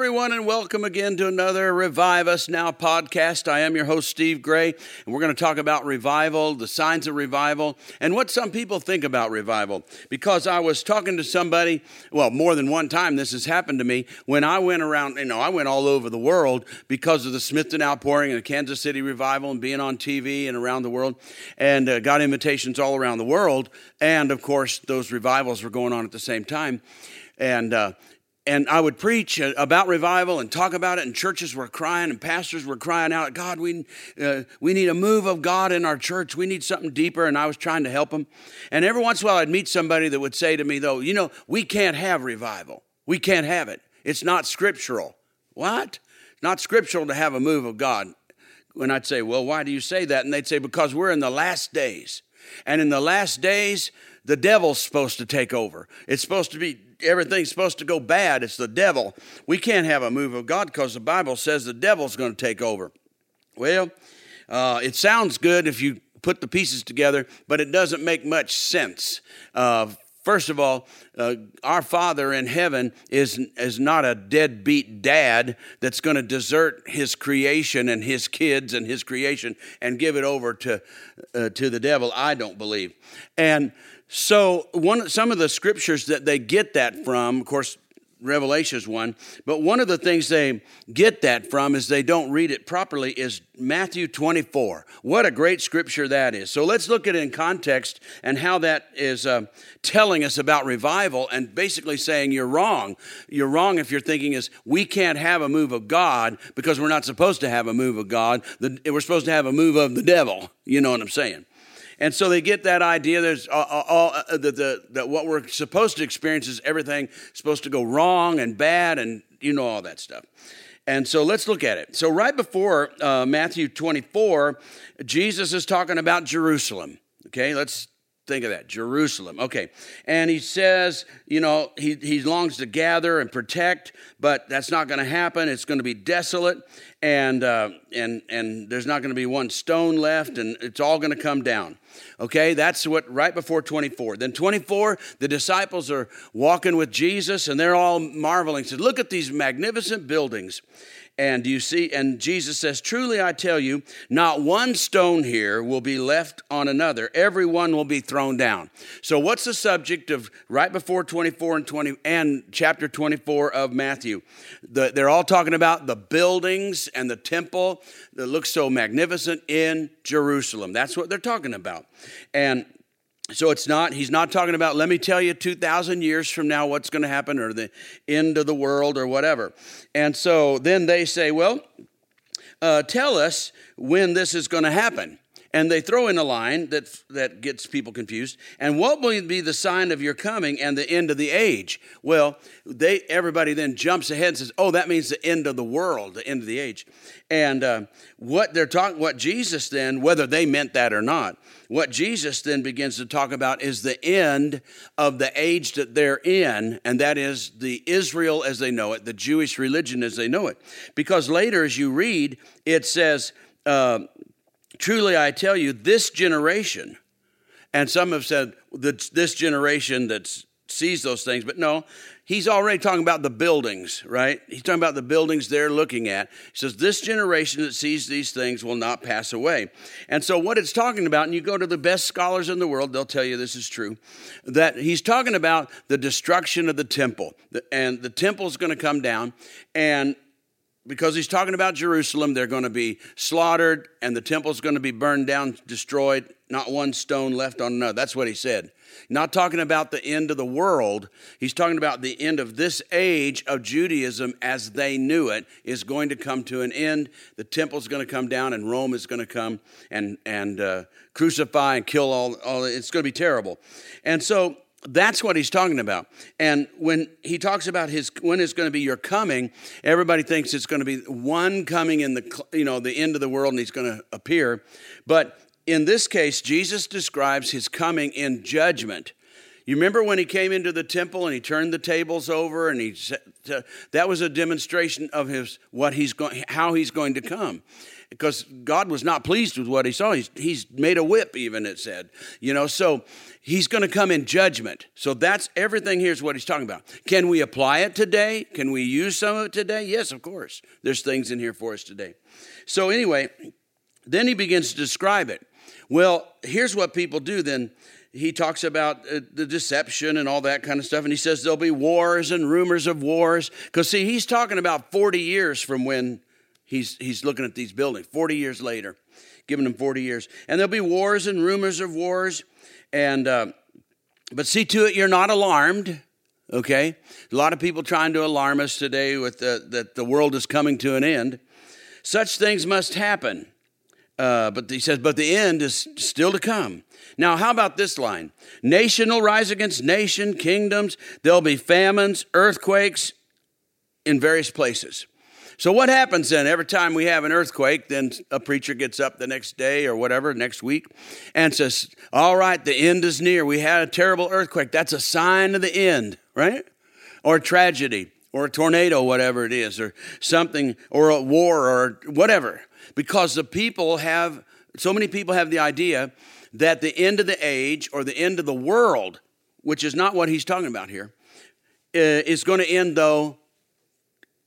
Everyone, and welcome again to another Revive Us Now podcast. I am your host, Steve Gray, and we're going to talk about revival, the signs of revival, and what some people think about revival. Because I was talking to somebody, well, more than one time this has happened to me, when I went around, you know, I went all over the world because of the Smithton Outpouring and the Kansas City Revival and being on TV and around the world, and uh, got invitations all around the world. And of course, those revivals were going on at the same time. And uh, and I would preach uh, about revival and talk about it, and churches were crying, and pastors were crying out, God, we, uh, we need a move of God in our church. We need something deeper. And I was trying to help them. And every once in a while, I'd meet somebody that would say to me, though, you know, we can't have revival. We can't have it. It's not scriptural. What? It's not scriptural to have a move of God. And I'd say, well, why do you say that? And they'd say, because we're in the last days. And in the last days, the devil's supposed to take over. It's supposed to be everything's supposed to go bad. It's the devil. We can't have a move of God because the Bible says the devil's going to take over. Well, uh, it sounds good if you put the pieces together, but it doesn't make much sense. Uh, First of all, uh, our Father in heaven is, is not a deadbeat dad that's going to desert his creation and his kids and his creation and give it over to, uh, to the devil. I don't believe. And so, one, some of the scriptures that they get that from, of course, Revelation is one, but one of the things they get that from is they don't read it properly is Matthew 24. What a great scripture that is. So let's look at it in context and how that is uh, telling us about revival and basically saying you're wrong. You're wrong if you're thinking is we can't have a move of God because we're not supposed to have a move of God. The, we're supposed to have a move of the devil. You know what I'm saying? And so they get that idea. There's all, all uh, the, the, that what we're supposed to experience is everything supposed to go wrong and bad, and you know all that stuff. And so let's look at it. So right before uh, Matthew 24, Jesus is talking about Jerusalem. Okay, let's think of that Jerusalem. Okay. And he says, you know, he, he longs to gather and protect, but that's not going to happen. It's going to be desolate, and, uh, and, and there's not going to be one stone left, and it's all going to come down. Okay, that's what right before 24. Then 24, the disciples are walking with Jesus and they're all marveling. Said, Look at these magnificent buildings. And you see, and Jesus says, Truly I tell you, not one stone here will be left on another. Every one will be thrown down. So, what's the subject of right before 24 and 20 and chapter 24 of Matthew? The, they're all talking about the buildings and the temple that looks so magnificent in Jerusalem. That's what they're talking about. And so it's not, he's not talking about, let me tell you 2,000 years from now what's going to happen or the end of the world or whatever. And so then they say, well, uh, tell us when this is going to happen. And they throw in a line that, that gets people confused. And what will be the sign of your coming and the end of the age? Well, they, everybody then jumps ahead and says, oh, that means the end of the world, the end of the age. And uh, what they're talking, what Jesus then, whether they meant that or not, what Jesus then begins to talk about is the end of the age that they're in, and that is the Israel as they know it, the Jewish religion as they know it. Because later, as you read, it says, uh, Truly, I tell you, this generation, and some have said this generation that sees those things, but no, he's already talking about the buildings, right? He's talking about the buildings they're looking at. He says, This generation that sees these things will not pass away. And so, what it's talking about, and you go to the best scholars in the world, they'll tell you this is true, that he's talking about the destruction of the temple. And the temple's going to come down, and because he's talking about Jerusalem, they're going to be slaughtered and the temple's going to be burned down, destroyed, not one stone left on another. That's what he said. Not talking about the end of the world, he's talking about the end of this age of Judaism as they knew it is going to come to an end. The temple's going to come down and Rome is going to come and, and uh, crucify and kill all, all. It's going to be terrible. And so that's what he's talking about. And when he talks about his when is going to be your coming, everybody thinks it's going to be one coming in the you know the end of the world and he's going to appear. But in this case, Jesus describes his coming in judgment. You remember when he came into the temple and he turned the tables over and he that was a demonstration of his what he's going how he's going to come because God was not pleased with what he saw. He's, he's made a whip, even it said. You know, so he's going to come in judgment. So that's everything here's what he's talking about. Can we apply it today? Can we use some of it today? Yes, of course. There's things in here for us today. So, anyway, then he begins to describe it. Well, here's what people do then he talks about uh, the deception and all that kind of stuff. And he says there'll be wars and rumors of wars. Because, see, he's talking about 40 years from when He's, he's looking at these buildings 40 years later, giving them 40 years. And there'll be wars and rumors of wars. And, uh, but see to it, you're not alarmed. Okay? A lot of people trying to alarm us today with the, that the world is coming to an end. Such things must happen. Uh, but he says, but the end is still to come. Now, how about this line? Nation will rise against nation, kingdoms, there'll be famines, earthquakes in various places. So, what happens then? Every time we have an earthquake, then a preacher gets up the next day or whatever, next week, and says, All right, the end is near. We had a terrible earthquake. That's a sign of the end, right? Or a tragedy, or a tornado, whatever it is, or something, or a war, or whatever. Because the people have, so many people have the idea that the end of the age or the end of the world, which is not what he's talking about here, uh, going to end, though,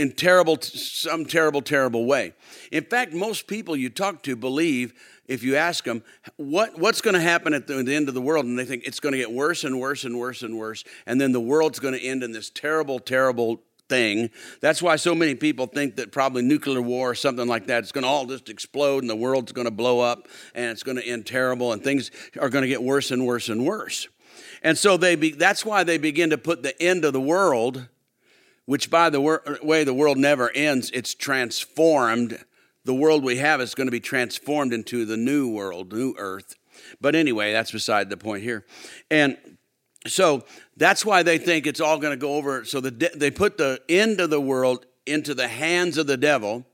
in terrible, some terrible, terrible way. In fact, most people you talk to believe, if you ask them, what, what's going to happen at the, the, end of the world? And they think it's going to get worse and worse and worse and worse. And then the world's going to end in this terrible, terrible thing. That's why so many people think that probably nuclear war or something like that, it's going to all just explode and the world's going to blow up and it's going to end terrible and things are going to get worse and worse and worse. And so they be, that's why they begin to put the end of the world which by the way, the world never ends, it's transformed. The world we have is going to be transformed into the new world, new earth. But anyway, that's beside the point here. And so that's why they think it's all going to go over. So the, they put the end of the world into the hands of the devil.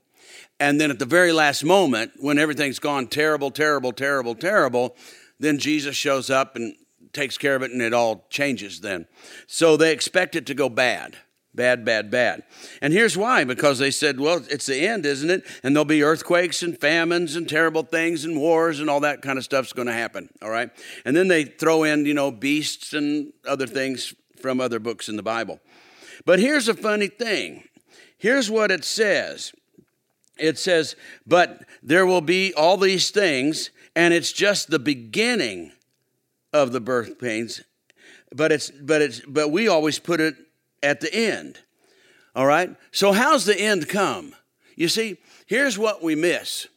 And then at the very last moment, when everything's gone terrible, terrible, terrible, terrible, then Jesus shows up and takes care of it and it all changes then. So they expect it to go bad. Bad, bad, bad. And here's why because they said, well, it's the end, isn't it? And there'll be earthquakes and famines and terrible things and wars and all that kind of stuff's going to happen, all right? And then they throw in, you know, beasts and other things from other books in the Bible. But here's a funny thing here's what it says it says, but there will be all these things, and it's just the beginning of the birth pains. But it's but it's but we always put it at the end. All right? So, how's the end come? You see, here's what we miss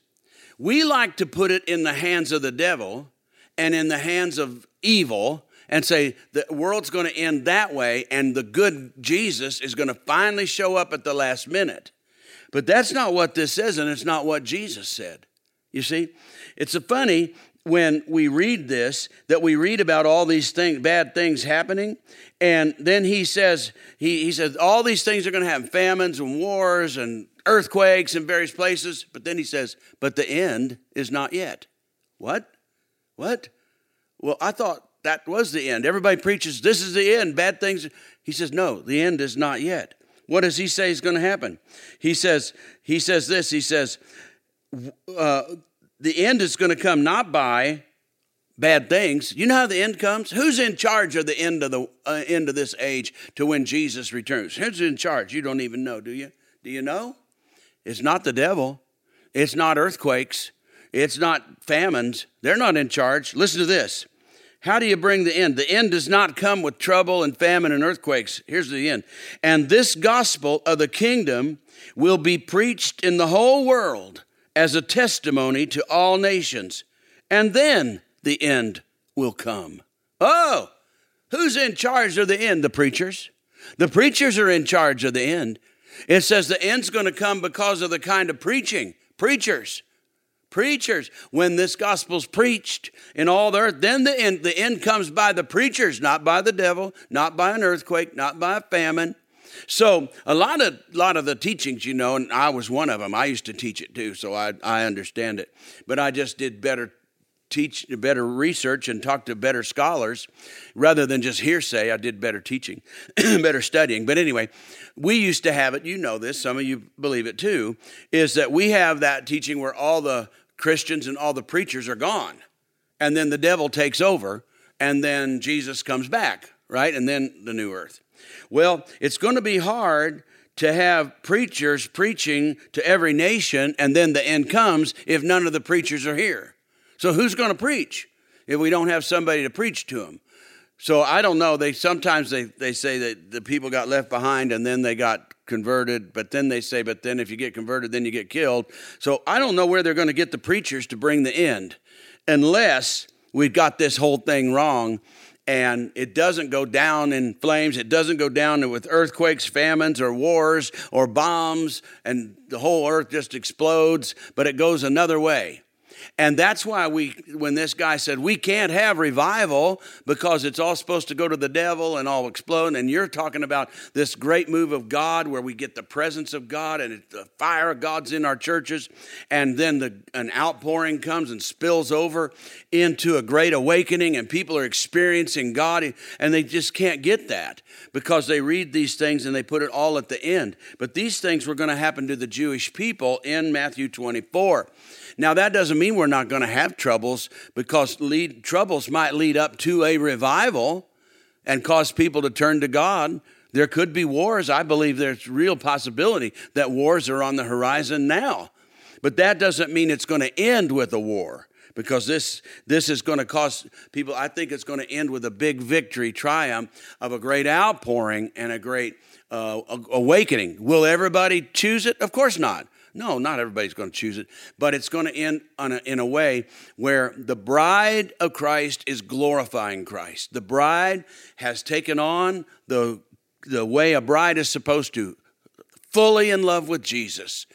we like to put it in the hands of the devil and in the hands of evil and say the world's going to end that way and the good Jesus is going to finally show up at the last minute. But that's not what this says, and it's not what Jesus said. You see, it's a funny when we read this that we read about all these things, bad things happening, and then he says, he, he says, all these things are going to have famines and wars and earthquakes in various places. But then he says, but the end is not yet. What? What? Well, I thought that was the end. Everybody preaches, this is the end, bad things. He says, no, the end is not yet. What does he say is going to happen? He says, he says this, he says, uh, the end is going to come not by bad things. You know how the end comes? Who's in charge of the end of the uh, end of this age to when Jesus returns? Who's in charge? You don't even know, do you? Do you know? It's not the devil. It's not earthquakes. It's not famines. They're not in charge. Listen to this. How do you bring the end? The end does not come with trouble and famine and earthquakes. Here's the end. And this gospel of the kingdom will be preached in the whole world as a testimony to all nations. And then the end will come. Oh, who's in charge of the end? The preachers. The preachers are in charge of the end. It says the end's going to come because of the kind of preaching. Preachers. Preachers. When this gospel's preached in all the earth, then the end, the end comes by the preachers, not by the devil, not by an earthquake, not by a famine. So a lot of lot of the teachings, you know, and I was one of them. I used to teach it too, so I I understand it. But I just did better teach better research and talk to better scholars rather than just hearsay. I did better teaching, better studying. But anyway, we used to have it, you know this, some of you believe it too, is that we have that teaching where all the Christians and all the preachers are gone. And then the devil takes over, and then Jesus comes back, right? And then the new earth. Well, it's going to be hard to have preachers preaching to every nation, and then the end comes if none of the preachers are here. So who's going to preach if we don't have somebody to preach to them? So I don't know. They sometimes they, they say that the people got left behind and then they got converted, but then they say, but then if you get converted, then you get killed. So I don't know where they're going to get the preachers to bring the end unless we've got this whole thing wrong and it doesn't go down in flames. It doesn't go down with earthquakes, famines, or wars, or bombs, and the whole earth just explodes, but it goes another way. And that's why we, when this guy said, we can't have revival because it's all supposed to go to the devil and all explode. And you're talking about this great move of God where we get the presence of God and the fire of God's in our churches. And then the, an outpouring comes and spills over into a great awakening and people are experiencing God. And they just can't get that because they read these things and they put it all at the end. But these things were going to happen to the Jewish people in Matthew 24. Now, that doesn't mean we're not going to have troubles because lead, troubles might lead up to a revival and cause people to turn to God. There could be wars. I believe there's real possibility that wars are on the horizon now. But that doesn't mean it's going to end with a war because this, this is going to cause people, I think it's going to end with a big victory, triumph of a great outpouring and a great uh, awakening. Will everybody choose it? Of course not. No, not everybody's going to choose it, but it's going to end a, in a way where the bride of Christ is glorifying Christ. The bride has taken on the, the way a bride is supposed to, fully in love with Jesus.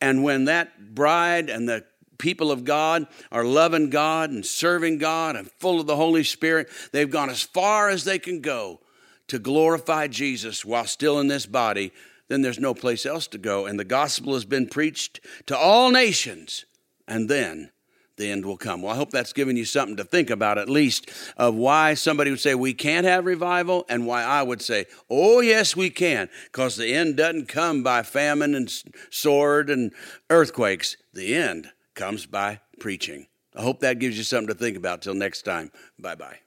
And when that bride and the people of God are loving God and serving God and full of the Holy Spirit, they've gone as far as they can go to glorify Jesus while still in this body then there's no place else to go. And the gospel has been preached to all nations, and then the end will come. Well, I hope that's given you something to think about, at least, of why somebody would say we can't have revival and why I would say, oh, yes, we can, because the end doesn't come by famine and sword and earthquakes. The end comes by preaching. I hope that gives you something to think about. Till next time, bye bye.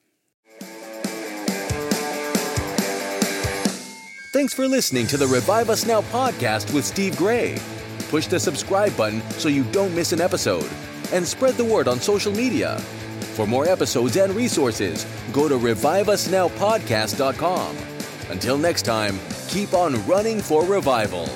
Thanks for listening to the Revive Us Now podcast with Steve Gray. Push the subscribe button so you don't miss an episode and spread the word on social media. For more episodes and resources, go to reviveusnowpodcast.com. Until next time, keep on running for revival.